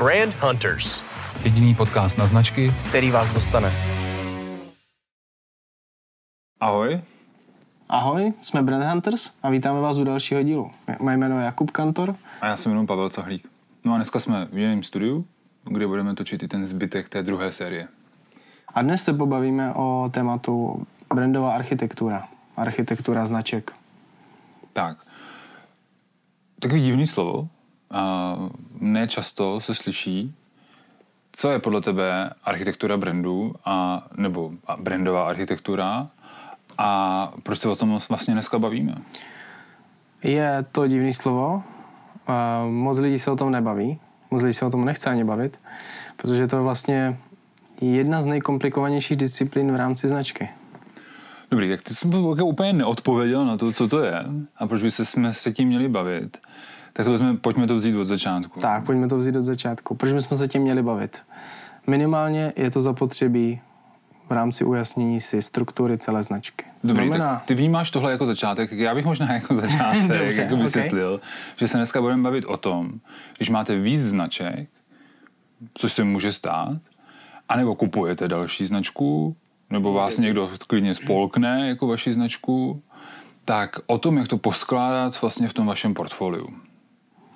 Brand Hunters. Jediný podcast na značky, který vás dostane. Ahoj. Ahoj, jsme Brand Hunters a vítáme vás u dalšího dílu. Moje jméno je Jakub Kantor. A já se jmenuji Pavel Cahlík. No a dneska jsme v jiném studiu, kde budeme točit i ten zbytek té druhé série. A dnes se pobavíme o tématu brandová architektura. Architektura značek. Tak. Takový divný slovo. A ne často se slyší. Co je podle tebe architektura brandu a, nebo brandová architektura a proč se o tom vlastně dneska bavíme? Je to divný slovo. Moc lidí se o tom nebaví. Moc lidí se o tom nechce ani bavit, protože to je vlastně jedna z nejkomplikovanějších disciplín v rámci značky. Dobrý, tak ty jsi úplně neodpověděl na to, co to je a proč by se jsme se tím měli bavit. Tak to jsme, pojďme to vzít od začátku. Tak, pojďme to vzít od začátku. Proč bychom se tím měli bavit? Minimálně je to zapotřebí v rámci ujasnění si struktury celé značky. Dobrý, Znamená... tak ty vnímáš tohle jako začátek, já bych možná jako začátek Dobře, jako vysvětlil, okay. že se dneska budeme bavit o tom, když máte víc značek, což se může stát, anebo kupujete další značku, nebo vás někdo klidně spolkne jako vaši značku, tak o tom, jak to poskládat vlastně v tom vašem portfoliu.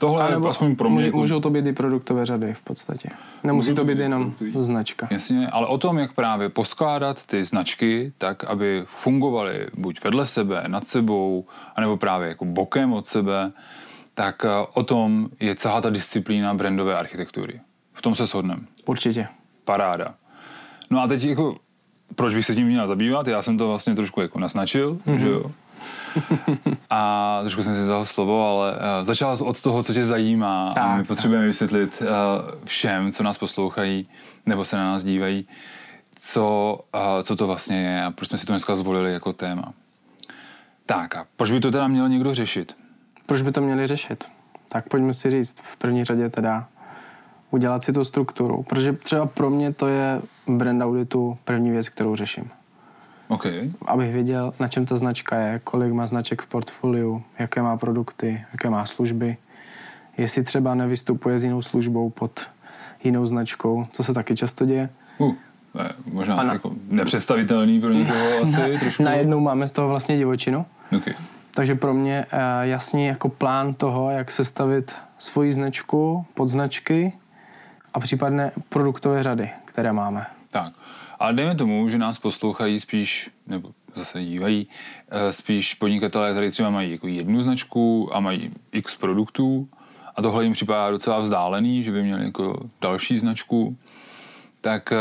Tohle je aspoň pro mě... Jako... Můžou to být i produktové řady v podstatě. Nemusí můžou to být jenom značka. Jasně, ale o tom, jak právě poskládat ty značky tak, aby fungovaly buď vedle sebe, nad sebou, anebo právě jako bokem od sebe, tak eh, o tom je celá ta disciplína brandové architektury. V tom se shodneme. Určitě. Paráda. No a teď jako, proč bych se tím měl zabývat? Já jsem to vlastně trošku jako naznačil, mm-hmm. že jo? A trošku jsem si vzal slovo, ale uh, začal od toho, co tě zajímá. Tak, a my potřebujeme vysvětlit uh, všem, co nás poslouchají nebo se na nás dívají, co, uh, co to vlastně je a proč jsme si to dneska zvolili jako téma. Tak a proč by to teda měl někdo řešit? Proč by to měli řešit? Tak pojďme si říct v první řadě teda udělat si tu strukturu. Protože třeba pro mě to je brand auditu první věc, kterou řeším. Okay. Abych věděl, na čem ta značka je, kolik má značek v portfoliu, jaké má produkty, jaké má služby. Jestli třeba nevystupuje s jinou službou pod jinou značkou, co se taky často děje. Uh, ne, možná na, jako nepředstavitelný pro někoho asi. Na, trošku. Najednou máme z toho vlastně divočinu. Okay. Takže pro mě uh, jasný jako plán toho, jak sestavit svoji značku, podznačky a případné produktové řady, které máme. Tak. Ale dejme tomu, že nás poslouchají spíš, nebo zase dívají, eh, spíš podnikatelé, kteří třeba mají jako jednu značku a mají x produktů a tohle jim připadá docela vzdálený, že by měli jako další značku, tak eh,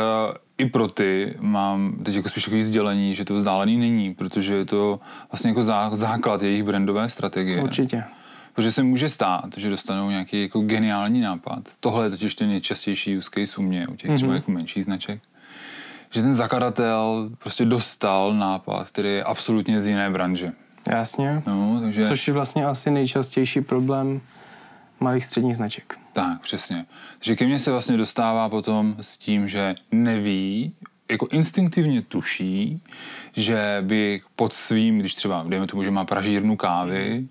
i pro ty mám teď jako spíš takový sdělení, že to vzdálený není, protože je to vlastně jako základ jejich brandové strategie. Určitě. Protože se může stát, že dostanou nějaký jako geniální nápad. Tohle je totiž ten nejčastější use case u mě, u těch mm-hmm. třeba jako menších značek že ten zakladatel prostě dostal nápad, který je absolutně z jiné branže. Jasně. No, takže... Což je vlastně asi nejčastější problém malých středních značek. Tak, přesně. Takže ke mně se vlastně dostává potom s tím, že neví, jako instinktivně tuší, že by pod svým, když třeba, dejme tomu, že má pražírnu kávy,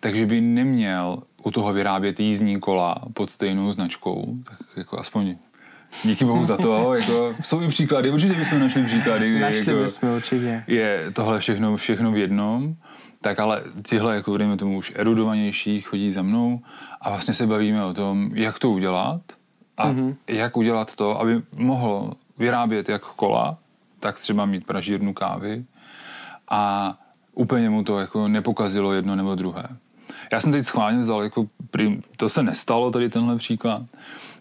takže by neměl u toho vyrábět jízdní kola pod stejnou značkou, tak jako aspoň díky bohu za to. Jako, jsou i příklady, určitě bychom našli příklady. Kdy, našli jako, bychom určitě. Je tohle všechno, všechno v jednom. Tak ale tyhle, jako dejme tomu už erudovanější, chodí za mnou a vlastně se bavíme o tom, jak to udělat a mm-hmm. jak udělat to, aby mohl vyrábět jak kola, tak třeba mít pražírnu kávy a úplně mu to jako nepokazilo jedno nebo druhé. Já jsem teď schválně vzal, jako, to se nestalo tady tenhle příklad,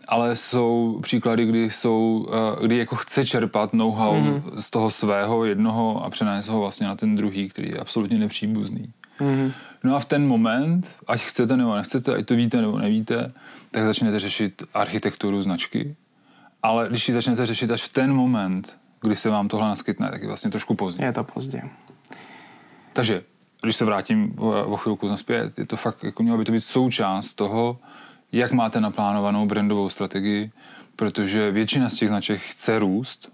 ale jsou příklady, kdy, jsou, eh, kdy jako chce čerpat know-how mm-hmm. z toho svého jednoho a přenést ho vlastně na ten druhý, který je absolutně nepříbuzný. Mm-hmm. No a v ten moment, ať chcete nebo nechcete, ať to víte nebo nevíte, tak začnete řešit architekturu značky. Ale když ji začnete řešit až v ten moment, kdy se vám tohle naskytne, tak je vlastně trošku pozdě. Je to pozdě. Takže, když se vrátím o chvilku naspět, je to fakt, jako mělo by to být součást toho, jak máte naplánovanou brandovou strategii, protože většina z těch značek chce růst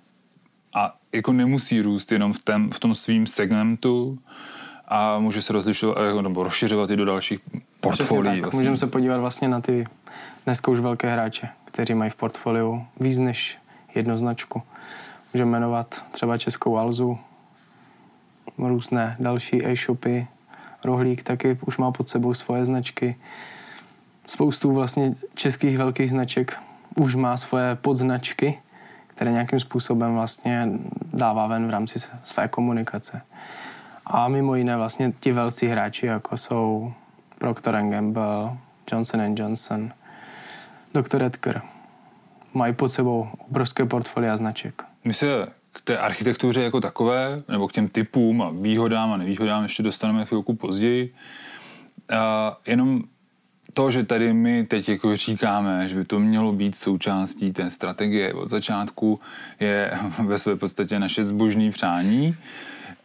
a jako nemusí růst jenom v, tém, v tom svým segmentu a může se rozlišovat eh, nebo rozšiřovat i do dalších portfolií. Vlastně. Můžeme se podívat vlastně na ty dneska už velké hráče, kteří mají v portfoliu víc než jednu značku. Můžeme jmenovat třeba Českou Alzu, různé další e-shopy, Rohlík taky už má pod sebou svoje značky. Spoustu vlastně českých velkých značek už má svoje podznačky, které nějakým způsobem vlastně dává ven v rámci své komunikace. A mimo jiné vlastně ti velcí hráči, jako jsou Procter Gamble, Johnson Johnson, Dr. Edgar, mají pod sebou obrovské portfolia značek. My se k té architektuře jako takové, nebo k těm typům a výhodám a nevýhodám ještě dostaneme chvilku později. A jenom to, že tady my teď jako říkáme, že by to mělo být součástí té strategie od začátku, je ve své podstatě naše zbožní přání.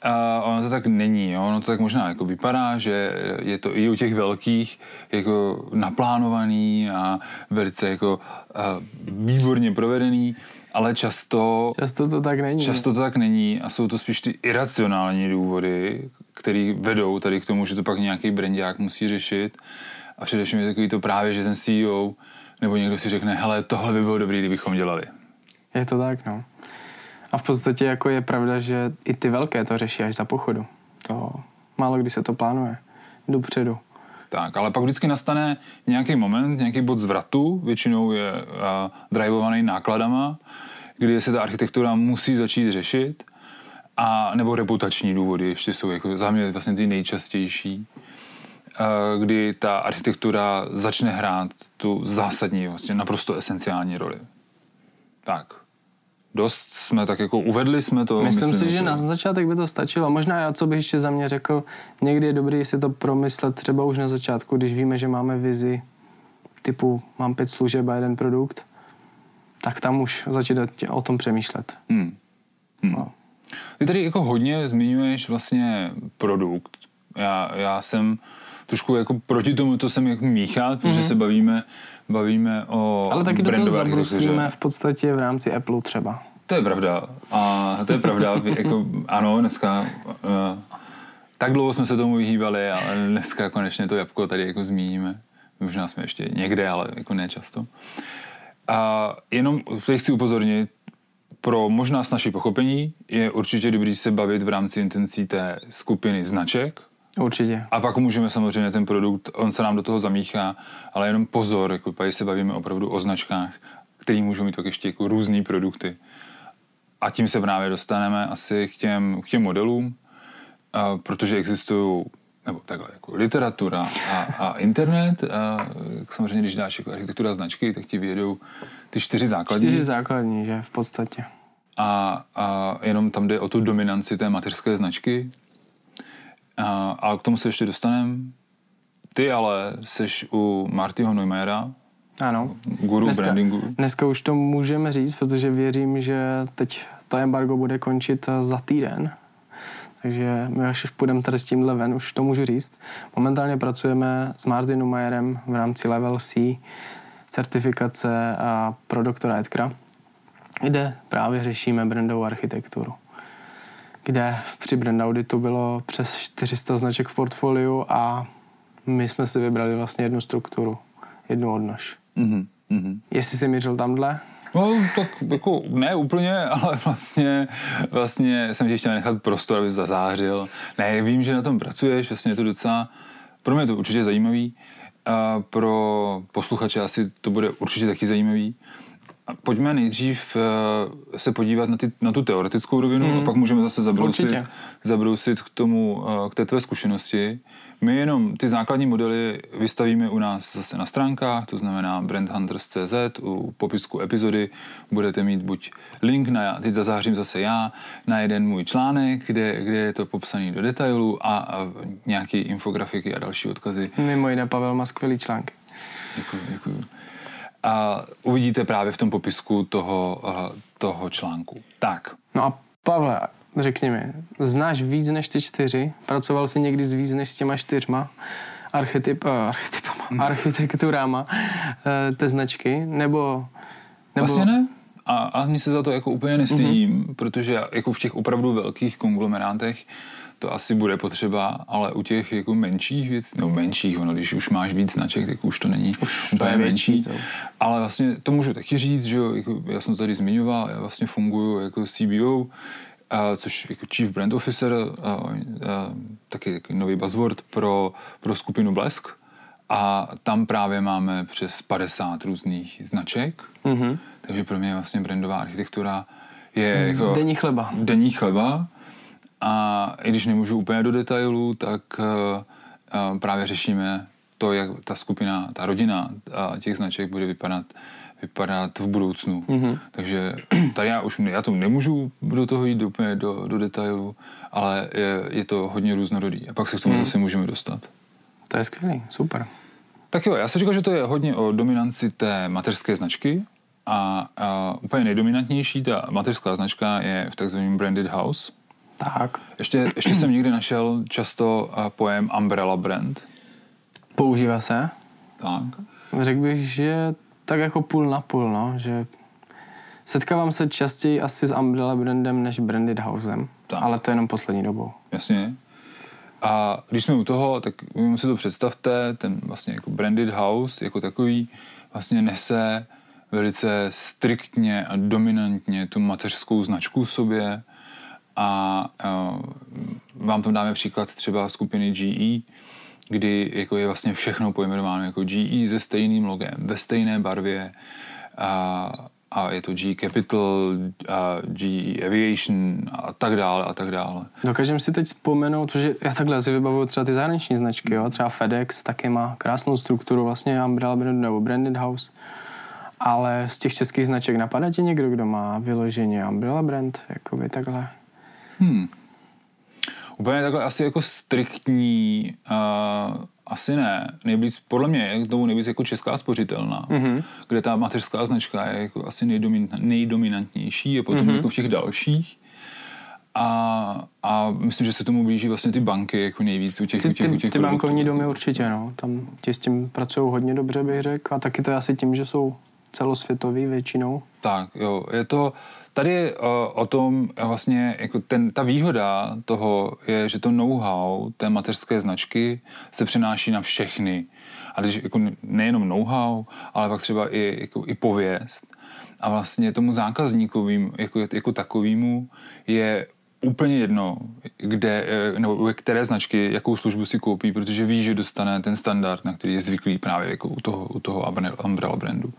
A ono to tak není, jo? ono to tak možná jako vypadá, že je to i u těch velkých jako naplánovaný a velice jako a výborně provedený, ale často... Často to tak není. Často to tak není a jsou to spíš ty iracionální důvody, které vedou tady k tomu, že to pak nějaký brandák musí řešit a především je takový to právě, že ten CEO nebo někdo si řekne, hele, tohle by bylo dobré, kdybychom dělali. Je to tak, no. A v podstatě jako je pravda, že i ty velké to řeší až za pochodu. To málo kdy se to plánuje. Dopředu. Tak, ale pak vždycky nastane nějaký moment, nějaký bod zvratu, většinou je uh, drivovaný nákladama, kdy se ta architektura musí začít řešit, a nebo reputační důvody ještě jsou jako za mě vlastně ty nejčastější, kdy ta architektura začne hrát tu zásadní, vlastně naprosto esenciální roli. Tak, dost jsme tak jako uvedli jsme to. Myslím, myslím si, že na začátek by to stačilo. Možná já, co bych ještě za mě řekl, někdy je dobré si to promyslet třeba už na začátku, když víme, že máme vizi typu mám pět služeb a jeden produkt, tak tam už začít o tom přemýšlet. Hmm. Hmm. No. Ty tady jako hodně zmiňuješ vlastně produkt. Já, já jsem trošku jako proti tomu to jsem jak míchat, mm-hmm. protože mhm. se bavíme bavíme o Ale taky do toho zabruslíme v podstatě v rámci Apple třeba. To je pravda. A to je pravda. jako, ano, dneska uh, tak dlouho jsme se tomu vyhýbali, ale dneska konečně to jabko tady jako zmíníme. Možná jsme ještě někde, ale jako ne často. A jenom chci upozornit, pro možná s naší pochopení je určitě dobrý se bavit v rámci intencí té skupiny značek, Určitě. A pak můžeme samozřejmě ten produkt, on se nám do toho zamíchá, ale jenom pozor, jako tady se bavíme opravdu o značkách, který můžou mít tak ještě jako různé produkty. A tím se právě dostaneme asi k těm, k těm modelům, a, protože existují nebo takhle, jako literatura a, a internet. A samozřejmě, když dáš jako architektura značky, tak ti vyjedou ty čtyři základní. Čtyři základní, že v podstatě. A, a jenom tam jde o tu dominanci té mateřské značky, a, a k tomu se ještě dostaneme. Ty ale seš u Martyho Neumera, ano. Guru dneska, brandingu. Dneska už to můžeme říct, protože věřím, že teď to embargo bude končit za týden. Takže my až půjdeme tady s tímhle ven, už to můžu říct. Momentálně pracujeme s Martinem Majerem v rámci Level C certifikace a pro doktora Edkra, kde právě řešíme brandovou architekturu kde při brand auditu bylo přes 400 značek v portfoliu a my jsme si vybrali vlastně jednu strukturu, jednu odnož. Mm-hmm. Jestli jsi měřil tamhle? No, tak jako ne úplně, ale vlastně, vlastně jsem ti chtěl nechat prostor, aby zazářil. Ne, vím, že na tom pracuješ, vlastně je to docela, pro mě je to určitě zajímavý, a pro posluchače asi to bude určitě taky zajímavý. Pojďme nejdřív eh, se podívat na, ty, na tu teoretickou rovinu mm. a pak můžeme zase zabrousit, zabrousit k tomu, eh, k té tvé zkušenosti. My jenom ty základní modely vystavíme u nás zase na stránkách, to znamená brandhunters.cz, u popisku epizody budete mít buď link na, teď zazářím zase já, na jeden můj článek, kde, kde je to popsaný do detailu a, a nějaké infografiky a další odkazy. Mimo jiné Pavel má skvělý články. Děkuji, děkuji a uvidíte právě v tom popisku toho, eh, toho článku. Tak. No a Pavle, řekni mi, znáš víc než ty čtyři? Pracoval jsi někdy s víc než s těma čtyřma archetyp, uh, archetypama, hmm. architekturama uh, té značky? Nebo, nebo... Vlastně ne. A, a mě se za to jako úplně nestydím, mm-hmm. protože jako v těch opravdu velkých konglomerátech to asi bude potřeba, ale u těch jako menších věcí, no menších, ono, když už máš víc značek, tak už to není Už to je větší, to. Ale vlastně to můžu taky říct, že jo, jako já jsem to tady zmiňoval, já vlastně funguji jako CBO, a, což jako Chief Brand Officer, a, a, taky, taky nový buzzword pro, pro skupinu Blesk. A tam právě máme přes 50 různých značek, mm-hmm. takže pro mě vlastně brandová architektura je mm, jako... Denní chleba. Denní chleba. A i když nemůžu úplně do detailů, tak uh, uh, právě řešíme to, jak ta skupina, ta rodina uh, těch značek bude vypadat vypadat v budoucnu. Mm-hmm. Takže tady já už já to nemůžu do toho jít úplně do, do detailu, ale je, je to hodně různorodý. A pak se k tomu mm. zase můžeme dostat. To je skvělý, super. Tak jo, já jsem říkal, že to je hodně o dominanci té mateřské značky a, a úplně nejdominantnější ta mateřská značka je v takzvaném branded house. Tak. Ještě, ještě jsem někdy našel často pojem umbrella brand. Používá se? Tak. Řekl bych, že tak jako půl na půl, no, že setkávám se častěji asi s umbrella brandem než branded housem, tak. ale to jenom poslední dobou. Jasně. A když jsme u toho, tak si to představte, ten vlastně jako branded house jako takový vlastně nese velice striktně a dominantně tu mateřskou značku v sobě a uh, vám tam dáme příklad třeba skupiny GE, kdy jako je vlastně všechno pojmenováno jako GE se stejným logem, ve stejné barvě a, a je to G Capital, a G Aviation a tak dále a tak dále. Dokážem si teď vzpomenout, protože já takhle si vybavuju třeba ty zahraniční značky, jo? třeba FedEx taky má krásnou strukturu, vlastně Umbrella Brand nebo Branded House, ale z těch českých značek napadá tě někdo, kdo má vyloženě Umbrella Brand, jakoby takhle? Hmm. Úplně takhle asi jako striktní, uh, asi ne. Nejblíž, podle mě je k tomu nejvíc jako česká spořitelná, mm-hmm. kde ta mateřská značka je jako asi nejdominant, nejdominantnější a potom mm-hmm. jako v těch dalších. A, a myslím, že se tomu blíží vlastně ty banky jako nejvíc u těch, ty, u těch, ty, u těch ty bankovní domy určitě, no. Tam ti s tím pracují hodně dobře, bych řekl. A taky to je asi tím, že jsou celosvětový většinou. Tak, jo. Je to, Tady je uh, o tom uh, vlastně, jako ten, ta výhoda toho je, že to know-how té mateřské značky se přenáší na všechny. A když jako nejenom know-how, ale pak třeba i, jako, i pověst. A vlastně tomu zákazníkovým jako, jako takovýmu je úplně jedno, kde, eh, nebo které značky, jakou službu si koupí, protože ví, že dostane ten standard, na který je zvyklý právě jako u toho, u toho umbrella brandu.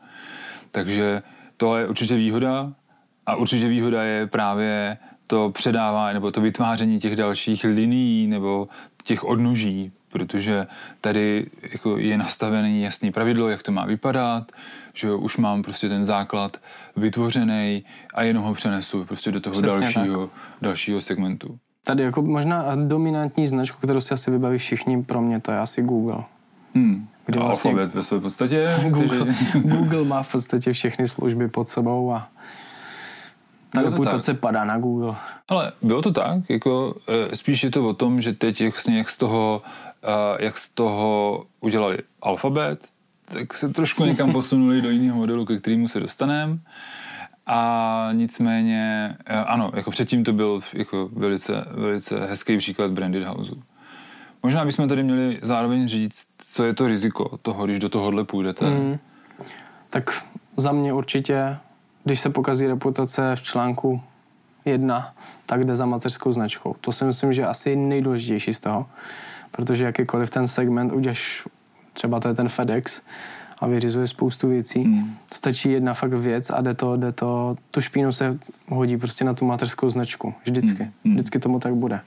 Takže to je určitě výhoda a určitě výhoda je právě to předávání nebo to vytváření těch dalších linií nebo těch odnoží, protože tady jako je nastavený jasný pravidlo, jak to má vypadat, že už mám prostě ten základ vytvořený a jenom ho přenesu prostě do toho dalšího, dalšího segmentu. Tady jako možná dominantní značku, kterou si asi vybaví všichni, pro mě to je asi Google. Hmm. Kde vlastně alfabet ve své podstatě. Google, Google má v podstatě všechny služby pod sebou a ta reputace padá na Google. Ale bylo to tak, jako e, spíš je to o tom, že teď vlastně jak z toho, jak z toho udělali alfabet, tak se trošku někam posunuli do jiného modelu, ke kterému se dostaneme. A nicméně, e, ano, jako předtím to byl jako velice, velice hezký příklad Branded Houseu. Možná bychom tady měli zároveň říct, co je to riziko toho, když do tohohle půjdete. Mm. Tak za mě určitě když se pokazí reputace v článku jedna, tak jde za mateřskou značkou. To si myslím, že je asi nejdůležitější z toho, protože jakýkoliv ten segment, uděláš třeba to je ten FedEx a vyřizuje spoustu věcí, hmm. stačí jedna fakt věc a jde to, jde to, tu špínu se hodí prostě na tu mateřskou značku. Vždycky. Hmm. hmm. Vždycky tomu tak bude.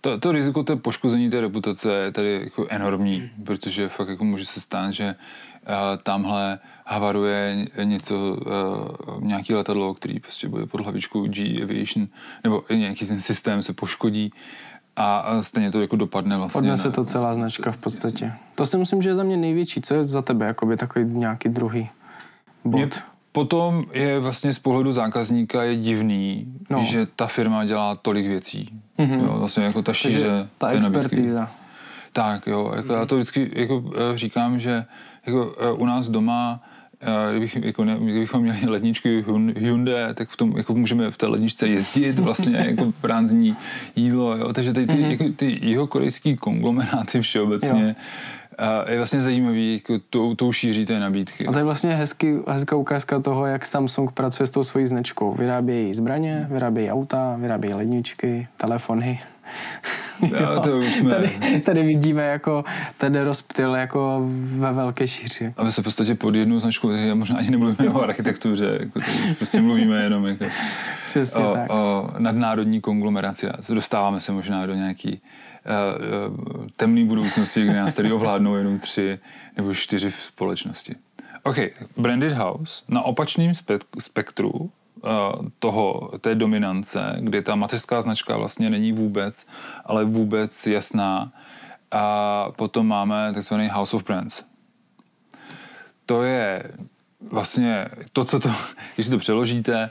To, to riziko té poškození té reputace je tady jako enormní, hmm. protože fakt jako může se stát, že tamhle havaruje něco, uh, nějaký letadlo, který prostě bude pod hlavičkou G Aviation, nebo nějaký ten systém se poškodí a stejně to jako dopadne vlastně. Odnese to celá značka v podstatě. To si myslím, že je za mě největší. Co je za tebe jakoby takový nějaký druhý bod? Mě potom je vlastně z pohledu zákazníka je divný, no. že ta firma dělá tolik věcí. Mm-hmm. Jo, vlastně jako ta šíře. Ta expertíza. Tak jo, jako mm. já to vždycky jako eh, říkám, že jako eh, u nás doma eh, kdybych, jako ne, kdybychom měli ledničky Hyundai, tak v tom jako můžeme v té ledničce jezdit vlastně jako bránzní jídlo, jo? takže tady ty, mm-hmm. jako ty jihokorejský konglomeráty všeobecně jo je vlastně zajímavý jako tou, tou šíří té nabídky. A to je vlastně hezký, hezká ukázka toho, jak Samsung pracuje s tou svojí značkou. Vyrábějí zbraně, vyrábějí auta, vyrábějí ledničky, telefony. Já, to už jsme... tady, tady, vidíme jako ten rozptyl jako ve velké šíři. A my se v podstatě pod jednu značku, já možná ani nemluvíme o architektuře, jako prostě mluvíme jenom jako Přesně o, tak. o nadnárodní konglomeraci. Dostáváme se možná do nějaký uh, temné budoucnosti, kde nás tady ovládnou jenom tři nebo čtyři společnosti. OK, Branded House na opačném spektru toho, té dominance, kdy ta mateřská značka vlastně není vůbec, ale vůbec jasná. A potom máme takzvaný House of Brands. To je vlastně to, co to, když si to přeložíte,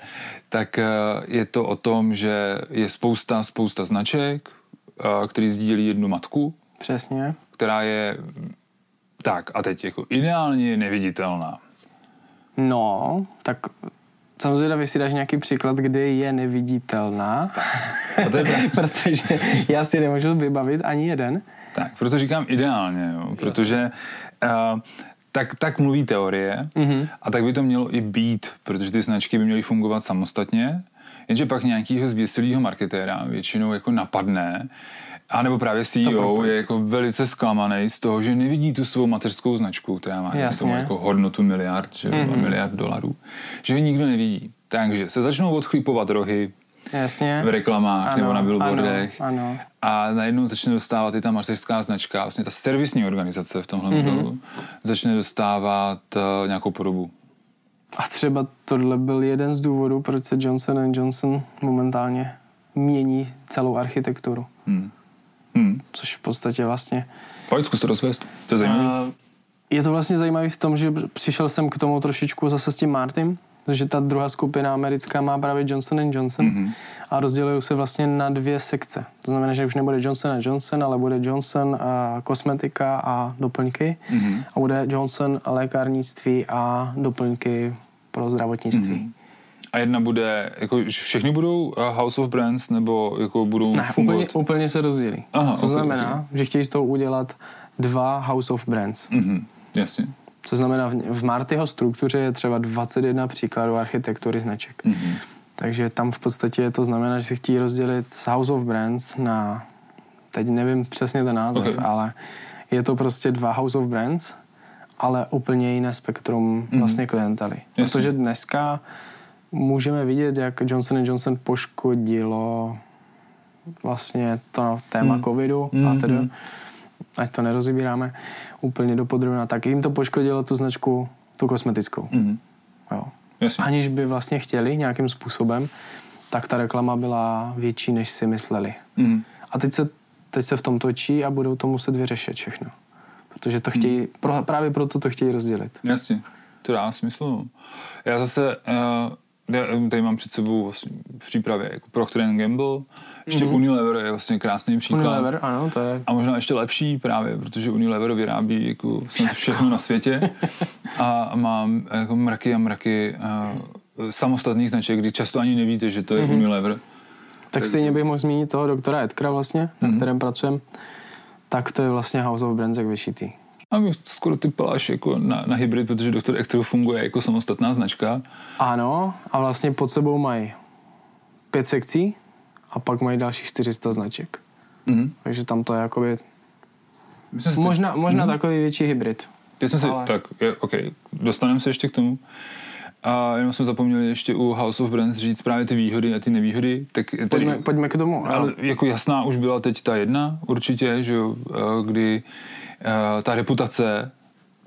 tak je to o tom, že je spousta, spousta značek, který sdílí jednu matku. Přesně. Která je tak a teď jako ideálně neviditelná. No, tak Samozřejmě si dáš nějaký příklad, kde je neviditelná, a to je protože já si nemůžu vybavit ani jeden. Tak, proto říkám ideálně, jo, protože uh, tak, tak mluví teorie mm-hmm. a tak by to mělo i být, protože ty značky by měly fungovat samostatně, jenže pak nějakýho zběsilého marketéra většinou jako napadne, a nebo právě CEO je jako velice zklamaný z toho, že nevidí tu svou mateřskou značku, která má tomu jako hodnotu miliard, že, mm-hmm. miliard dolarů, že ho nikdo nevidí. Takže se začnou odchlípovat rohy Jasně. v reklamách ano, nebo na billboardech ano, ano. a najednou začne dostávat i ta mateřská značka, vlastně ta servisní organizace v tomhle mm-hmm. modelu, začne dostávat uh, nějakou podobu. A třeba tohle byl jeden z důvodů, proč se Johnson Johnson momentálně mění celou architekturu. Hmm. Hmm. Což v podstatě vlastně... Pojď, zkus to rozvést. To je zajímavé. Je to vlastně zajímavé v tom, že přišel jsem k tomu trošičku zase s tím Martym, že ta druhá skupina americká má právě Johnson Johnson mm-hmm. a rozdělují se vlastně na dvě sekce. To znamená, že už nebude Johnson Johnson, ale bude Johnson a kosmetika a doplňky mm-hmm. a bude Johnson lékárnictví a doplňky pro zdravotnictví. Mm-hmm. A jedna bude, jako všechny budou uh, House of Brands, nebo jako budou ne, fungovat? Úplně, úplně se rozdělí. Aha, Co okay, znamená, okay. že chtějí z toho udělat dva House of Brands. Mm-hmm, jasně. Co znamená, v Martyho struktuře je třeba 21 příkladů architektury značek. Mm-hmm. Takže tam v podstatě to znamená, že si chtějí rozdělit House of Brands na, teď nevím přesně ten název, okay. ale je to prostě dva House of Brands, ale úplně jiné spektrum mm-hmm. vlastně klientely. Jasně. Protože dneska můžeme vidět, jak Johnson Johnson poškodilo vlastně to téma mm. covidu mm, a tedy, mm. Ať to nerozebíráme úplně do podrobna, tak jim to poškodilo tu značku, tu kosmetickou. Mm. Jo. Jasně. Aniž by vlastně chtěli nějakým způsobem, tak ta reklama byla větší, než si mysleli. Mm. A teď se, teď se v tom točí a budou to muset vyřešit všechno. Protože to chtějí, mm. pro, právě proto to chtějí rozdělit. Jasně, to dá smysl. Já zase uh já tady mám před sebou vlastně v přípravě jako Procter Gamble, ještě mm-hmm. Unilever je vlastně krásný příklad. Unilever, ano, to je. A možná ještě lepší právě, protože Unilever vyrábí jako všechno na světě a má jako mraky a mraky uh, samostatných značek, kdy často ani nevíte, že to je mm-hmm. Unilever. Tak stejně bych mohl zmínit toho doktora Edkra vlastně, mm-hmm. na mhm. kterém pracujeme. Tak to je vlastně House of Brands jak vyšitý. A my skoro ty paláš jako na, na hybrid, protože Dr. Ectro funguje jako samostatná značka. Ano, a vlastně pod sebou mají pět sekcí a pak mají další 400 značek. Mm-hmm. Takže tam to je jakoby Myslím možná, možná mm-hmm. takový větší hybrid. Jsem si, ale... tak, je, OK, dostaneme se ještě k tomu. A jenom jsme zapomněli ještě u House of Brands říct právě ty výhody a ty nevýhody. Tak tady, pojďme, pojďme k tomu. Ale jako jasná už byla teď ta jedna určitě, že jo, kdy Eh, ta reputace,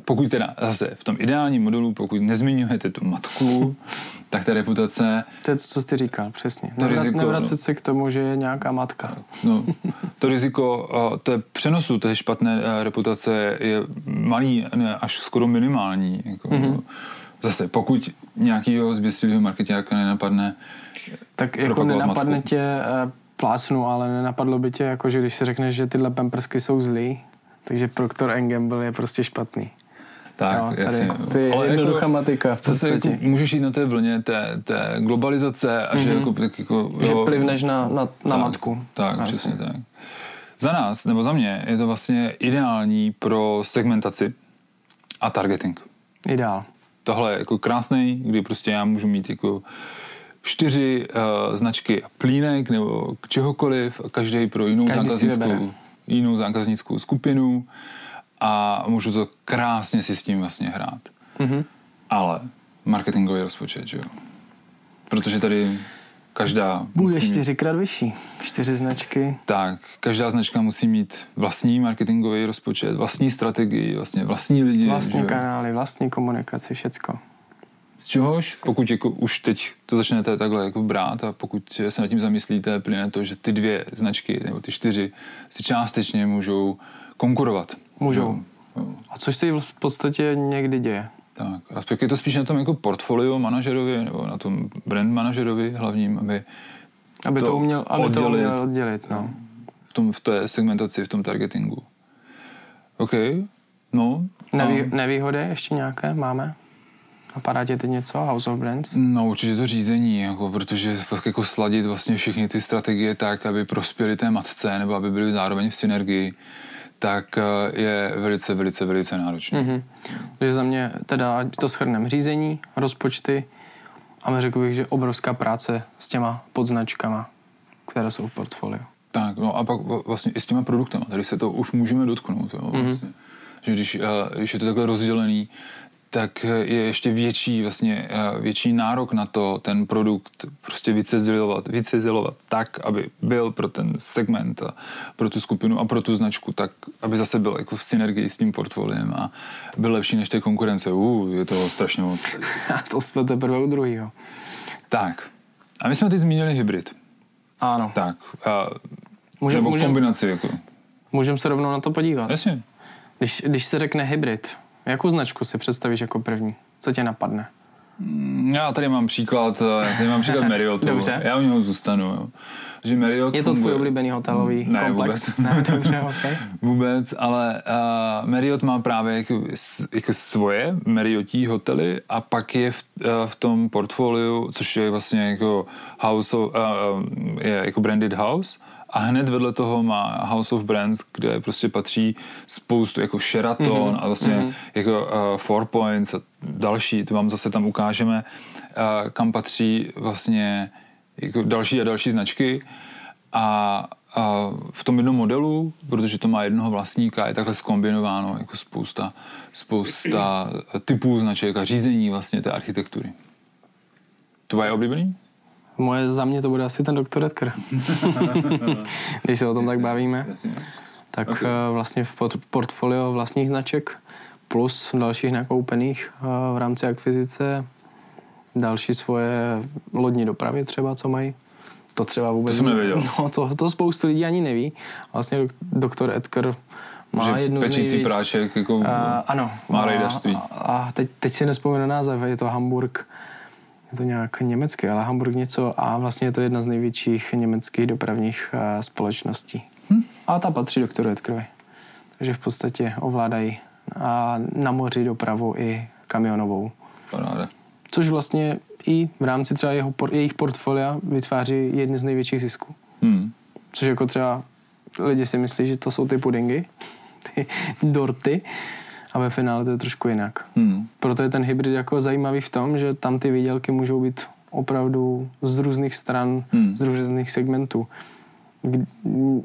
pokud teda zase v tom ideálním modelu, pokud nezmiňujete tu matku, tak ta reputace... To je to, co jsi říkal, přesně. To Nevrat, riziko, nevracet no, se k tomu, že je nějaká matka. No, to riziko uh, té přenosu té špatné reputace je malý, ne, až skoro minimální. Jako, mm-hmm. Zase, pokud nějakýho zběsilého marketáka nenapadne tak jako nenapadne matku. tě plásnu, ale nenapadlo by tě, jako, že když si řekneš, že tyhle pampersky jsou zlý, takže Procter Gamble je prostě špatný. Tak, jo, tady, jasně. To je Ale jednoduchá jako- matika v Zase podstatě. jako, můžeš jít na té vlně té, té globalizace a že jako, tak jako že jo, plivneš na, na, na tak, matku. Tak, Vlastně. přesně tak. Za nás, nebo za mě, je to vlastně ideální pro segmentaci a targeting. Ideál. Tohle je jako krásný, kdy prostě já můžu mít jako čtyři uh, značky plínek nebo k čehokoliv, a každý pro jinou Každý zákaznickou, jinou zákaznickou skupinu a můžu to krásně si s tím vlastně hrát. Mhm. Ale marketingový rozpočet, že jo? Protože tady každá Bude musí mít, čtyřikrát vyšší. Čtyři značky. tak, každá značka musí mít vlastní marketingový rozpočet, vlastní strategii, vlastně vlastní lidi. Vlastní že kanály, vlastní komunikaci, všecko. Z čehož, pokud jako už teď to začnete takhle jako brát a pokud se nad tím zamyslíte, plyne to, že ty dvě značky nebo ty čtyři si částečně můžou konkurovat. Můžou. Jo. A což se v podstatě někdy děje. Tak. A je to spíš na tom jako portfolio manažerovi nebo na tom brand manažerovi hlavním, aby Aby to, To uměl, aby to oddělit. uměl oddělit. No. v, tom, v té segmentaci, v tom targetingu. OK, no. Nevý, a- nevýhody ještě nějaké máme? Napadá tě teď něco? House of Brands? No určitě to řízení, jako, protože jako sladit vlastně všechny ty strategie tak, aby prospěly té matce nebo aby byly zároveň v synergii, tak eh, je velice, velice, velice náročné. Mm-hmm. Mhm. Takže za mě teda, ať to shrneme, řízení, rozpočty a řekl bych, že obrovská práce s těma podznačkama, které jsou v portfoliu. Tak, no a pak vlastně i s těma produktama, tady se to už můžeme dotknout, jo, Mhm. vlastně. Že když, eh, když je to takhle rozdělený, tak eh, je ještě větší, vlastně, eh, větší nárok na to ten produkt prostě vycizelovat, vycizelovat tak, aby byl pro ten segment a pro tu skupinu a pro tu značku tak, aby zase byl jako v synergii s tím portfoliem a byl lepší než té konkurence. Uh, je to strašně moc. A to jsme teprve u druhého. Tak. A my jsme teď zmínili hybrid. Ano. Tak. A, Můžem- nebo můžem- kombinaci. Jako. Můžeme se rovnou na to podívat. Jasně. Když, když se řekne hybrid, jakou značku si představíš jako první? Co tě napadne? Já tady mám příklad, eh, tady mám příklad Marriottu. Dobře. Já u něho zůstanu. Jo. Že Marriott Je to tvůj oblíbený hotelový Ne, komplex? vůbec. Ne, dobře, ok. Vůbec, ale uh, Marriott má právě jako, jako svoje Marriotí hotely a pak je v, uh, v tom portfoliu, což je vlastně jako house of, uh, je jako branded house a hned vedle toho má House of Brands, kde prostě patří spoustu jako Sheraton mm-hmm. a vlastně mm-hmm. jako uh, Four Points a další, to vám zase tam ukážeme, uh, kam patří vlastně jako další a další značky a, a v tom jednom modelu, protože to má jednoho vlastníka, je takhle skombinováno jako spousta, spousta typů značek a řízení vlastně té architektury. Tvoje oblíbený? Moje za mě to bude asi ten doktor Edgar. Když se o tom tak bavíme. Jasně. Tak Ok. okay. vlastně v port- portfolio vlastních značek plus dalších nakoupených eh, v rámci akvizice další svoje lodní dopravy třeba, co mají. To třeba vůbec... To jsem nevěděl. No, to, to spoustu lidí ani neví. Vlastně dok- doktor Edgar má Že jednu pečící největších... prášek jako Uh, ano. má A- rejdařství. A, a teď, teď si nespomenu název, je to Hamburg, je to nějak německý, ale Hamburg něco a vlastně je to jedna z největších německých dopravních uh, společností. Hm? A ta patří doktoru Edgarovi. Takže v podstatě ovládají a na moři dopravu i kamionovou. Paráda. Což vlastně i v rámci třeba jeho, jejich portfolia vytváří jedny z největších zisků. Hmm. Což jako třeba lidi si myslí, že to jsou ty pudingy, ty dorty, a ve finále to je trošku jinak. Hmm. Proto je ten hybrid jako zajímavý v tom, že tam ty výdělky můžou být opravdu z různých stran, Hmm. z různých segmentů.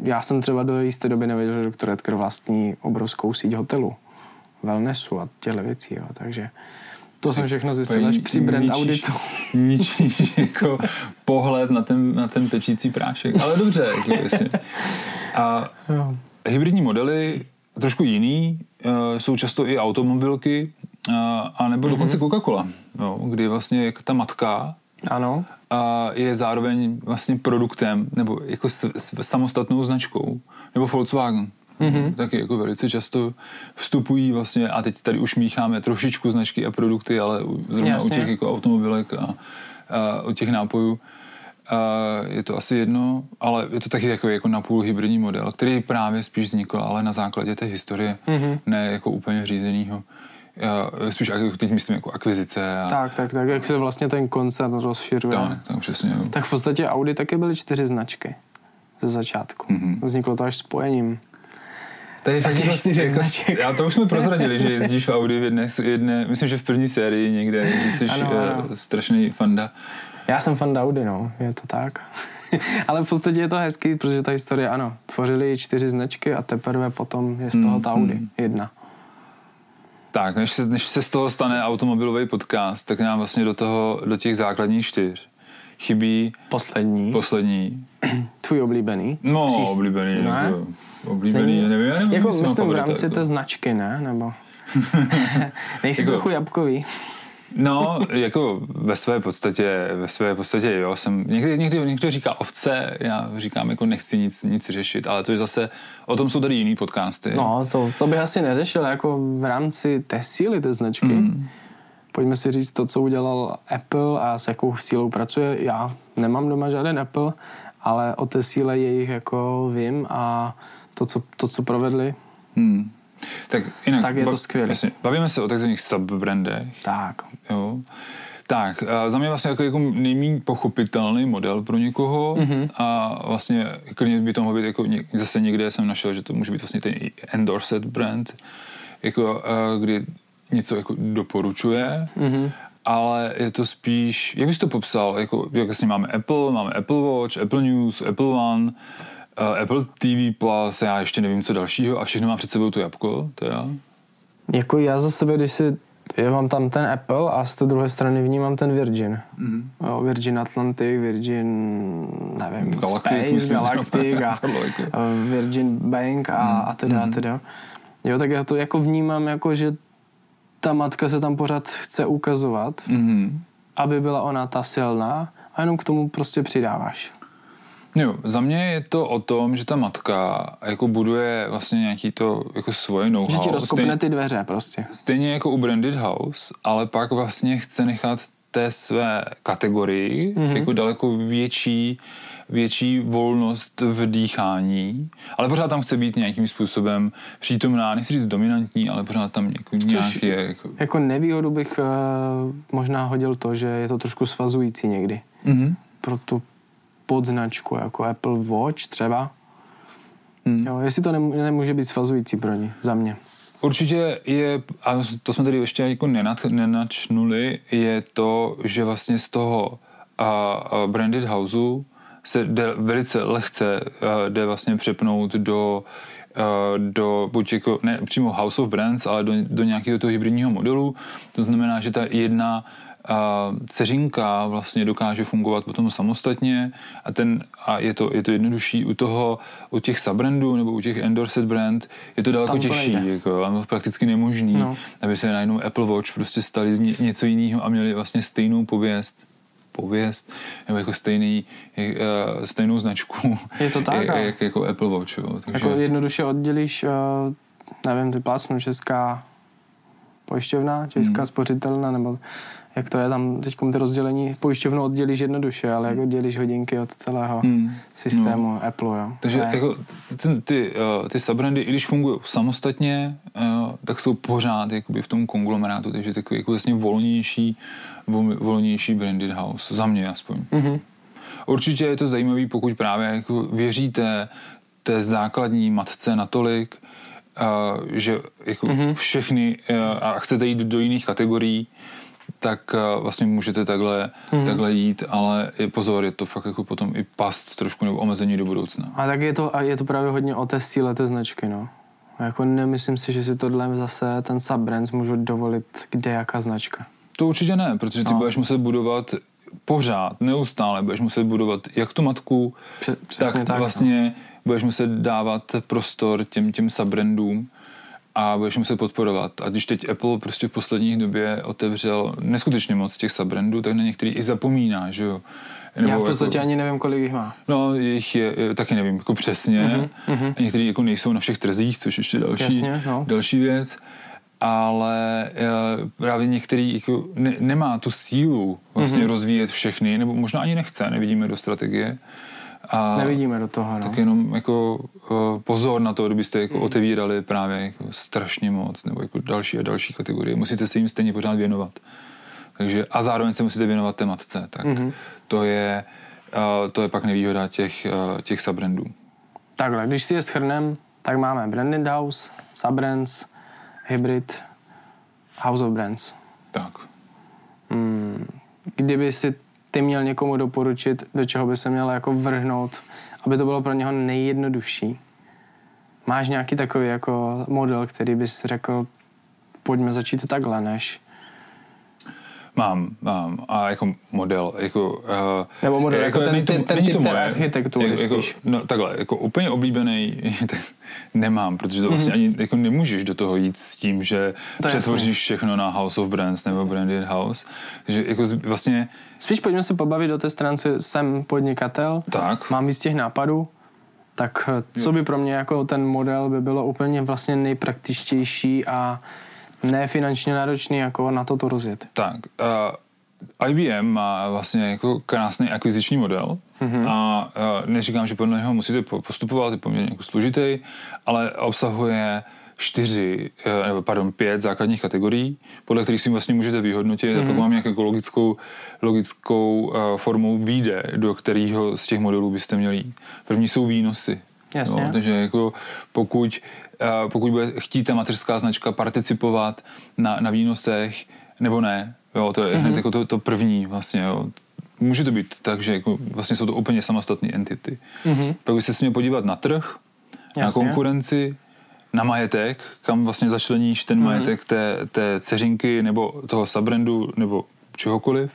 Já jsem třeba do jisté doby nevěděl, že doktor Edgar vlastní obrovskou síť hotelů, wellnessu a těchto věcí. Jo. Takže to jsem všechno zjistil až při brand Ničíš- auditu. Ničíš jako pohled na ten, na ten pečící prášek. Ale dobře, jako. A hybridní modely, trošku jiný, eh, jsou často i automobilky, eh, a nebo dokonce Coca-Cola, jo, kdy vlastně jak ta matka Ano, a je zároveň vlastně produktem nebo jako s, s samostatnou značkou. Nebo Volkswagen. Mm-hmm. Taky jako velice často vstupují vlastně a teď tady už mícháme trošičku značky a produkty, ale zrovna Jasně. u těch jako automobilek a, a u těch nápojů je to asi jedno, ale je to taky jako, jako napůl hybridní model, který právě spíš vznikl, ale na základě té historie, mm-hmm. ne jako úplně řízenýho uh, spíš teď myslím jako akvizice. A, Tak, tak, tak, jak se vlastně ten koncert rozšiřuje. tak, tak přesně. Jo. Tak v podstatě Audi taky byly čtyři značky ze začátku. Mhm. Mm-hmm. Vzniklo to až spojením. To je fakt vlastně, čtyř jako, já to už jsme prozradili, že jezdíš v Audi v jedné, jedné, myslím, že v první sérii někde, že jsi Ano, ano. ano. strašný fanda. Já jsem fan Audi, no, je to tak. Ale v podstatě je to hezký, protože ta historie, ano, tvořili čtyři značky a teprve potom je z toho ta Audi jedna. Tak, než se, než se z toho stane automobilový podcast, tak nám vlastně do toho, do těch základních čtyř chybí Poslední, poslední. tvůj oblíbený. No, Příst- oblíbený, Ne? jako, oblíbený, Není- nevím, já nevím, Jako myslím v rámci jako. té značky, ne? Nebo... Nejsi Jako- trochu jabkový. No, jako ve své podstatě, ve své podstatě jo, jsem, někdy, někdy někdo říká ovce, já říkám jako nechci nic, nic řešit, ale to je zase, o tom jsou tady jiný podcasty. No, to, to bych asi neřešil jako v rámci té síly té značky. Mm. Pojďme si říct to, co udělal Apple a s jakou sílou pracuje. Já nemám doma žádný Apple, ale o té síle jejich jako vím a to, co, to, co provedli, Hmm. Tak, jinak, Tak je to skvělé. Bavíme se o takzvaných subbrandech. tak. Jo. Tak, a za mě vlastně jako, jako nejméně pochopitelný model pro někoho Mhm. mm-hmm. a vlastně klidně by to mohlo být jako zase někde jsem našel, že to může být vlastně ten endorsed brand, jako, kdy něco jako doporučuje, Mhm. mm-hmm. ale je to spíš, jak bys to popsal, jako, jak vlastně máme Apple, máme Apple Watch, Apple News, Apple One, Apple TV Plus, já ještě nevím co dalšího a všechno má před sebou to jabko, teda. Jako já za sebe, když si já mám tam ten Apple a z té druhé strany vnímám ten Virgin. Mhm. Mm. Jo, Virgin Atlantic, Virgin, nevím, Galactic, Space, myslím, Galactic a, jako. a Virgin Bank a, a teda a teda. Jo, tak já to jako vnímám jako, že ta matka se tam pořád chce ukazovat, Mhm. aby byla ona ta silná a jenom k tomu prostě přidáváš. Jo, za mě je to o tom, že ta matka jako buduje vlastně nějaký to jako svoje know-how. Že ti rozkopne Stejně, ty dveře prostě. stejně jako u Branded House, ale pak vlastně chce nechat té své kategorii Mhm. mm-hmm. jako daleko větší větší volnost v dýchání, ale pořád tam chce být nějakým způsobem přítomná, nechci říct dominantní, ale pořád tam jako nějaký je, jako, Jako nevýhodu bych uh, možná hodil to, že je to trošku svazující někdy. mm-hmm. pro tu podznačku, jako Apple Watch třeba. Hmm. Jo, jestli to nem- nemůže být svazující pro ní, za mě. Určitě je, a to jsme tady ještě jako nenad, nenačnuli, je to, že vlastně z toho a, a branded houseu se jde velice lehce a, jde vlastně přepnout do do buď jako, ne přímo House of Brands, ale do, do nějakého toho hybridního modelu. To znamená, že ta jedna a dceřinka vlastně dokáže fungovat potom samostatně a, ten, a je, to, je to jednodušší u toho, u těch subbrandů nebo u těch endorsed brand je to daleko Tam to těžší, nejde. jako, a prakticky nemožný, No. no. aby se najednou Apple Watch prostě stali z ně- něco jiného a měli vlastně stejnou pověst pověst, nebo jako stejný, jak, uh, stejnou značku, Je to tak, jak, ale- jak, jako Apple Watch. Jo. Takže, Jako jednoduše oddělíš, uh, nevím, ty plácnu česká pojišťovna, česká Hmm. spořitelna, nebo jak to je tam teď ty rozdělení, pojišťovnu oddělíš jednoduše, ale jak oddělíš hodinky od celého Hmm. systému no. Apple, jo. Takže je- jako ty, ty, uh, ty subbrandy, i když fungují samostatně, uh, tak jsou pořád jakoby v tom konglomerátu, takže takový jako vlastně volnější, vol, volnější branded house, za mě aspoň. Mhm. Určitě je to zajímavý, pokud právě jako věříte té základní matce natolik, uh, že jako Mhm. mm-hmm. všechny a chcete jít do jiných kategorií, tak uh, vlastně můžete takhle, mm-hmm. takhle jít, ale je pozor, je to fakt jako potom i past trošku nebo omezení do budoucna. A tak je to, a je to právě hodně o té síle té značky, no. A Jako nemyslím si, že si tohle zase ten subbrands můžu dovolit kde jaká značka. To určitě ne, protože ty No. no. budeš muset budovat pořád, neustále budeš muset budovat jak tu matku, Pře- přesně tak, tak, no. vlastně budeš muset dávat prostor těm, těm subbrandům a budeš muset podporovat. A když teď Apple prostě v posledních době otevřel neskutečně moc těch subbrandů, tak na některý i zapomíná, že jo. Já v podstatě ani nevím, kolik jich má. No, jich je, je, taky nevím, jako přesně. Uh-huh, A některý jako nejsou na všech trzích, což ještě další, Jasně, no. další věc. Ale e, právě některý jako ne, nemá tu sílu vlastně uh-huh. rozvíjet všechny, nebo možná ani nechce, nevidíme do strategie. A Nevidíme do toho, no. tak jenom jako uh, pozor na to, kdybyste jako otevírali právě jako strašně moc, nebo jako další a další kategorie. Musíte se jim stejně pořád věnovat. Takže, a zároveň se musíte věnovat té matce. Tak Mhm. to, je, uh, to je pak nevýhoda těch, uh, těch subbrandů. Takhle, když si je shrnem, tak máme Branded House, Subbrands, Hybrid, House of Brands. Tak. Hmm, kdyby si ty měl někomu doporučit, do čeho by se měl jako vrhnout, aby to bylo pro něho nejjednodušší. Máš nějaký takový jako model, který bys řekl, pojďme začít takhle, než... Mám, mám. A jako model, jako... Uh, Nebo model, jako ten- není to, ten- ten typ té architektury jako, jako, no, takhle, jako úplně oblíbený tak nemám, protože to vlastně ani jako nemůžeš do toho jít s tím, že To přetvoříš jasný. všechno na House of Brands nebo Branded House. Takže jako vlastně Spíš pojďme se pobavit o té stránce, jsem podnikatel, tak, mám víc těch nápadů, tak eh, co by pro mě jako ten model by bylo úplně vlastně nejpraktičtější a ne finančně náročný jako na to to rozjet. tak. Uh, IBM má vlastně jako krásný akviziční model mm-hmm. a uh, neříkám, že podle něho musíte po- postupovat, je poměrně jako složitý, ale obsahuje čtyři, eh, nebo pardon, pět základních kategorií, podle kterých si vlastně můžete vyhodnotit mm-hmm. a pak vám nějakou logickou, logickou uh, formou výjde, do kterého z těch modelů byste měli jít. První jsou výnosy. Jasně. Jo, takže jako pokud, pokud bude chtít ta mateřská značka participovat na, na výnosech, nebo ne, jo, to je mm-hmm. hned jako to, to první vlastně, jo. Může to být tak, že jako vlastně jsou to úplně samostatné entity. Mm-hmm. Pak byste se měl podívat na trh, na Jasně. konkurenci, na majetek, kam vlastně začleníš ten majetek té, té ceřinky nebo toho subbrandu nebo čehokoliv.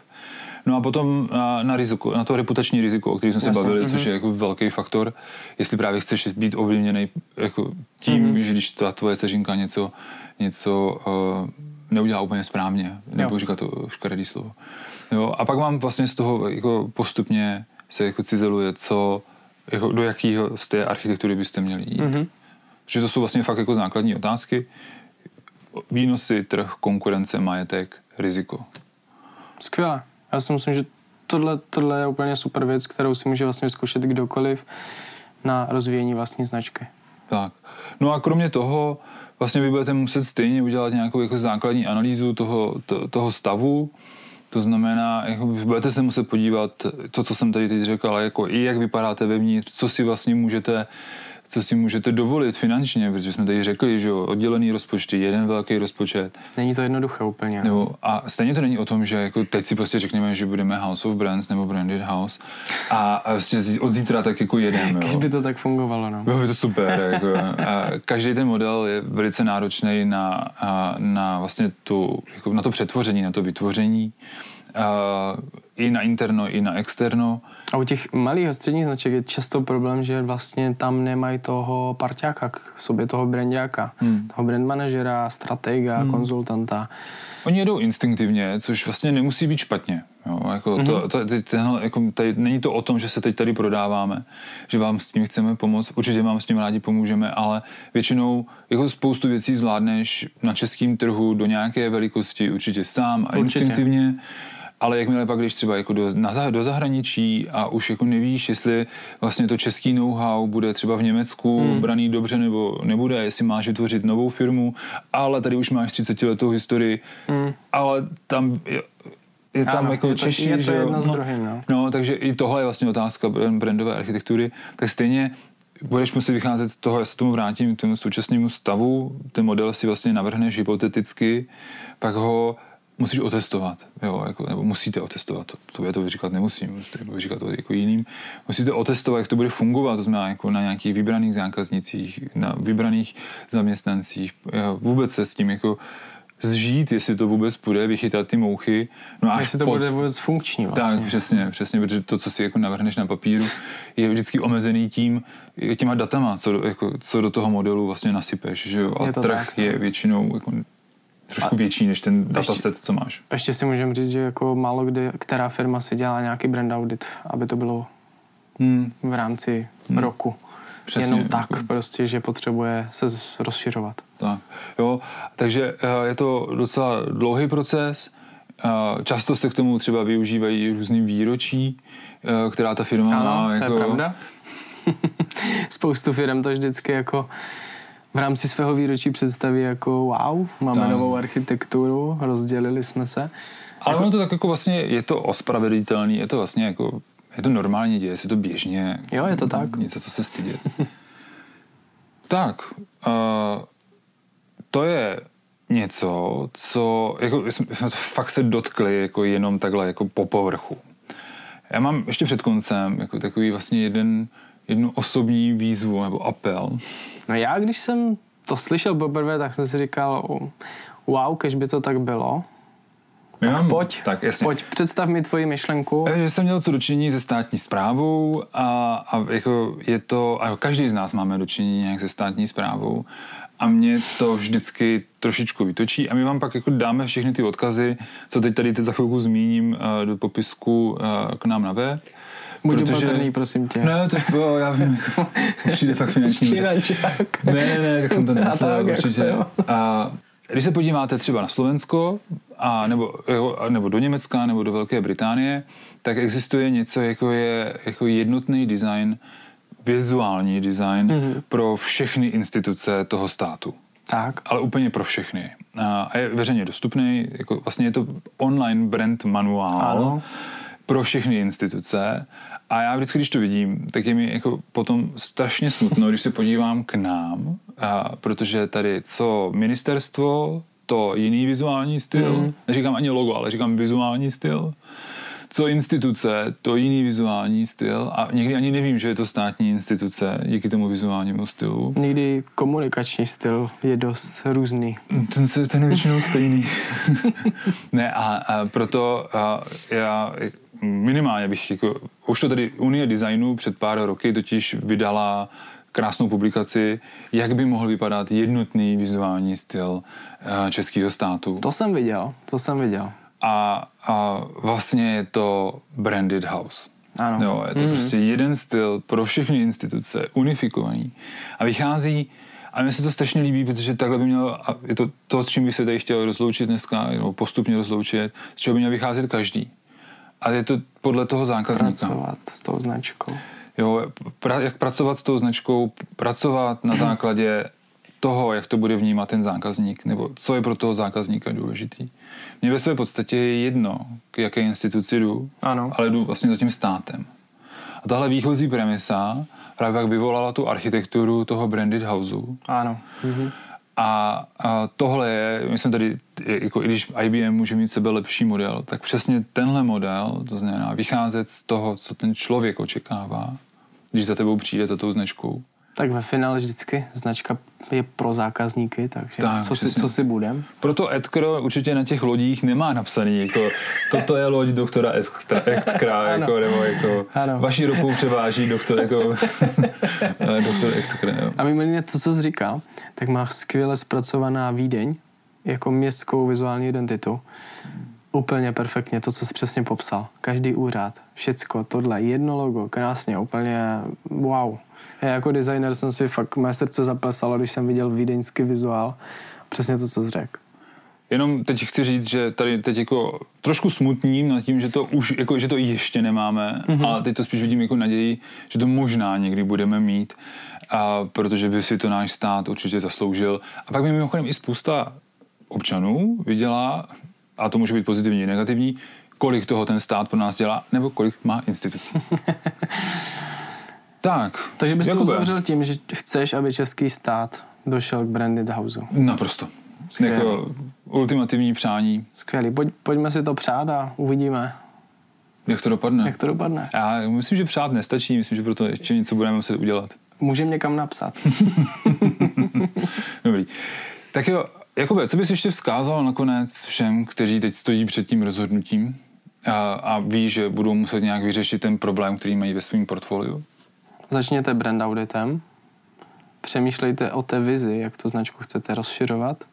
No a potom na, na, riziko, na to reputační riziko, o kterém jsme se Jasně, bavili, což je jako velký faktor, jestli právě chceš být ovlivněný jako tím, že když ta tvoje ceřinka něco, něco uh, neudělá úplně správně, nebo říkat to škaredý slovo. Jo, a pak mám vlastně z toho jako postupně se jako cizeluje, co, jako do jakého z té architektury byste měli jít. Mm-hmm. Protože to jsou vlastně fakt jako základní otázky. Výnosy, trh, konkurence, majetek, riziko. Skvěle. Já si myslím, že tohle, tohle je úplně super věc, kterou si může vlastně vyzkoušet kdokoliv na rozvíjení vlastní značky. Tak. No a kromě toho vlastně vy budete muset stejně udělat nějakou jako základní analýzu toho, to, toho stavu, to znamená, jako budete se muset podívat to, co jsem tady teď řekl, ale jako i jak vypadáte vevnitř, co si vlastně můžete co si můžete dovolit finančně, protože jsme tady řekli, že jo, oddělený rozpočty, jeden velký rozpočet. Není to jednoduché úplně. Nebo, a stejně to není o tom, že jako teď si prostě řekneme, že budeme House of Brands nebo Branded House a, a vlastně zí- od zítra tak jako jedeme. Když by to tak fungovalo, no. Bylo by to super. Jako, a každý ten model je velice náročný na, na vlastně tu, jako na to přetvoření, na to vytvoření. I na interno, i na externo. A u těch malých a středních značek je často problém, že vlastně tam nemají toho parťáka k sobě, toho brandáka, hmm. toho brand manažera, stratega, hmm. konzultanta. Oni jedou instinktivně, což vlastně nemusí být špatně. Jo, jako Mhm. to, to, teď tenhle, jako tady, není to o tom, že se teď tady prodáváme, že vám s tím chceme pomoct, určitě vám s tím rádi pomůžeme, ale většinou jako spoustu věcí zvládneš na českém trhu do nějaké velikosti určitě sám a Určitě. instinktivně, ale jakmile pak jdeš třeba jako do, na, do zahraničí a už jako nevíš, jestli vlastně to český know-how bude třeba v Německu hmm. braný dobře nebo nebude, jestli máš vytvořit novou firmu, ale tady už máš 30 letou historii, hmm. ale tam je, je tam Ano, jako je to- Češi, je to že jedno s druhým, no. no. takže i tohle je vlastně otázka brand- brandové architektury, tak stejně budeš muset vycházet z toho, já se tomu vrátím, k tomu současnému stavu, ten model si vlastně navrhneš hypoteticky, pak ho musíš otestovat, jo, jako, nebo musíte otestovat, to, to já to říkat nemusím, to budu říkat to jako jiným, musíte otestovat, jak to bude fungovat, to znamená jako na nějakých vybraných zákaznicích, na vybraných zaměstnancích, vůbec se s tím jako zžít, jestli to vůbec půjde, vychytat ty mouchy, no a Jestli to po- bude vůbec funkční vlastně. tak, přesně, přesně, protože to, co si jako navrhneš na papíru, je vždycky omezený tím, těma datama, co do, jako, co do toho modelu vlastně nasypeš, že jo? A trh tak, no. je většinou jako trošku větší než ten dataset, co máš. Ještě si můžeme říct, že jako málo kdy, která firma si dělá nějaký brand audit, aby to bylo Hmm. v rámci roku. Přesně, Jenom tak jako- prostě, že potřebuje se rozšiřovat. Tak, jo, takže eh, je to docela dlouhý proces, Uh, často se k tomu třeba využívají různý výročí, uh, která ta firma Ano, má. to Jako, je pravda. Spoustu firm to vždycky jako v rámci svého výročí představí jako wow, máme Tak. novou architekturu, rozdělili jsme se. Ale ono to tak jako vlastně je to ospravedlitelný, je to vlastně jako, je to normální, děje se to běžně. Jo, je to tak. Něco, co se stydět. tak, uh, to je něco, co, jako, jsme fakt se dotkli jako jenom takhle jako po povrchu. Já mám ještě před koncem jako takový vlastně jeden, jednu osobní výzvu nebo apel. No já, když jsem to slyšel poprvé, tak jsem si říkal, "O, wow, kež by to tak bylo. Já mám- Pojď, tak, jasně. pojď, představ mi tvoji myšlenku. Že jsem měl co dočinění se státní zprávou a, a jako je to, a každý z nás máme dočinění nějak se státní zprávou a mě to vždycky trošičku vytočí a my vám pak jako dáme všechny ty odkazy, co teď tady teď za chvilku zmíním eh, do popisku eh, k nám na web. Buď opatrný, prosím tě. Ne, to jo, já vím, jako, přijde fakt finanční. Finančák. Ne, ne, ne, tak jsem to nemyslel, tak, určitě. jako. A když se podíváte třeba na Slovensko, a nebo, jako- nebo do Německa, nebo do Velké Británie, tak existuje něco, jako je jako jednotný design, vizuální design mm-hmm. pro všechny instituce toho státu. Tak. Ale úplně pro všechny. A a je veřejně dostupný, jako vlastně je to online brand manuál Ano. pro všechny instituce. A já vždycky, když to vidím, tak je mi jako potom strašně smutno, když se podívám k nám, a protože tady co ministerstvo, to jiný vizuální styl, mm. neříkám ani logo, ale říkám vizuální styl, co instituce, to jiný vizuální styl a někdy ani nevím, že je to státní instituce díky tomu vizuálnímu stylu. Někdy komunikační styl je dost různý. Ten, se, ten je většinou stejný. ne, a, a proto a já minimálně bych, jako, už to tady Unie designu před pár roky totiž vydala krásnou publikaci, jak by mohl vypadat jednotný vizuální styl a, českého státu. To jsem viděl, to jsem viděl. A, a vlastně je to branded house. Ano. Jo, je to mm. prostě jeden styl pro všechny instituce, unifikovaný. A vychází, a mně se to strašně líbí, protože takhle by mělo, a je to to, s čím bych se tady chtěl rozloučit dneska, nebo postupně rozloučit, z čeho by měl vycházet každý. A je to podle toho zákazníka. Pracovat s tou značkou. Jo, pra, jak pracovat s tou značkou, pracovat na základě toho, jak to bude vnímat ten zákazník, nebo co je pro toho zákazníka důležitý. Mně ve své podstatě je jedno, k jaké instituci jdu, Ano. ale jdu vlastně za tím státem. A tahle výchozí premisa právě jak vyvolala tu architekturu toho branded houseu. Ano. Mhm. A, a tohle je, my jsme tady, jako i když IBM může mít sebe lepší model, tak přesně tenhle model, to znamená vycházet z toho, co ten člověk očekává, když za tebou přijde za tou značkou. Tak ve finále vždycky značka je pro zákazníky, takže Tak, co, si, co si budem? Proto Edgar určitě na těch lodích nemá napsaný, jako toto je loď doktora Edkra, jako, nebo jako Ano. vaši ropu převáží doktor, jako doktor Edkra, jo. A mimo jiné to, co jsi říkal, tak má skvěle zpracovaná Vídeň jako městskou vizuální identitu. Úplně perfektně, to, co jsi přesně popsal. Každý úřad, všecko, tohle, jedno logo, krásně, úplně wow. Já jako designer jsem si fakt, mé srdce zaplesalo, když jsem viděl vídeňský vizuál. Přesně to, co jsi řekl. Jenom teď chci říct, že tady teď jako trošku smutním nad tím, že to už, jako, že to ještě nemáme, mm-hmm. ale teď to spíš vidím jako naději, že to možná někdy budeme mít, a protože by si to náš stát určitě zasloužil. A pak by mimochodem i spousta občanů viděla, a to může být pozitivní i negativní, kolik toho ten stát pro nás dělá, nebo kolik má institucí. tak. Takže bys to Jakube. uzavřel tím, že chceš, aby český stát došel k branded houseu. Naprosto. Skvělé. Jako ultimativní přání. Skvělý. Pojď, pojďme si to přát a uvidíme, Jak to dopadne? jak to dopadne. Já myslím, že přát nestačí, myslím, že proto ještě něco budeme muset udělat. Můžeme někam napsat. Dobrý. Tak jo, Jakube, co bys ještě vzkázal nakonec všem, kteří teď stojí před tím rozhodnutím a, a ví, že budou muset nějak vyřešit ten problém, který mají ve svém portfoliu? Začněte brand auditem, přemýšlejte o té vizi, jak tu značku chcete rozšiřovat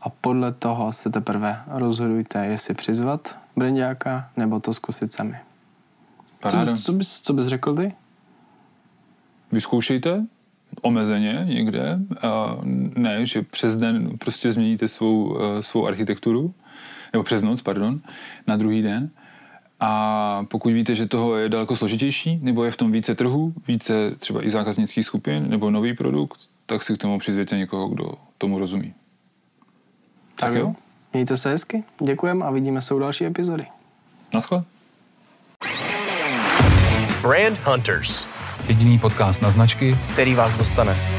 a podle toho se teprve rozhodujte, jestli přizvat brandáka nebo to zkusit sami. Co, Paráda. co, bys, co bys řekl ty? Vyzkoušejte, omezeně někde, a ne, že přes den prostě změníte svou, eh, svou architekturu, nebo přes noc, pardon, na druhý den. A pokud víte, že toho je daleko složitější, nebo je v tom více trhů, více třeba i zákaznických skupin, nebo nový produkt, tak si k tomu přizvěte někoho, kdo tomu rozumí. Tak jo. Mějte se hezky, děkujeme a vidíme se u další epizody. Naschle. Brand Hunters, Jediný podcast na značky, který vás dostane.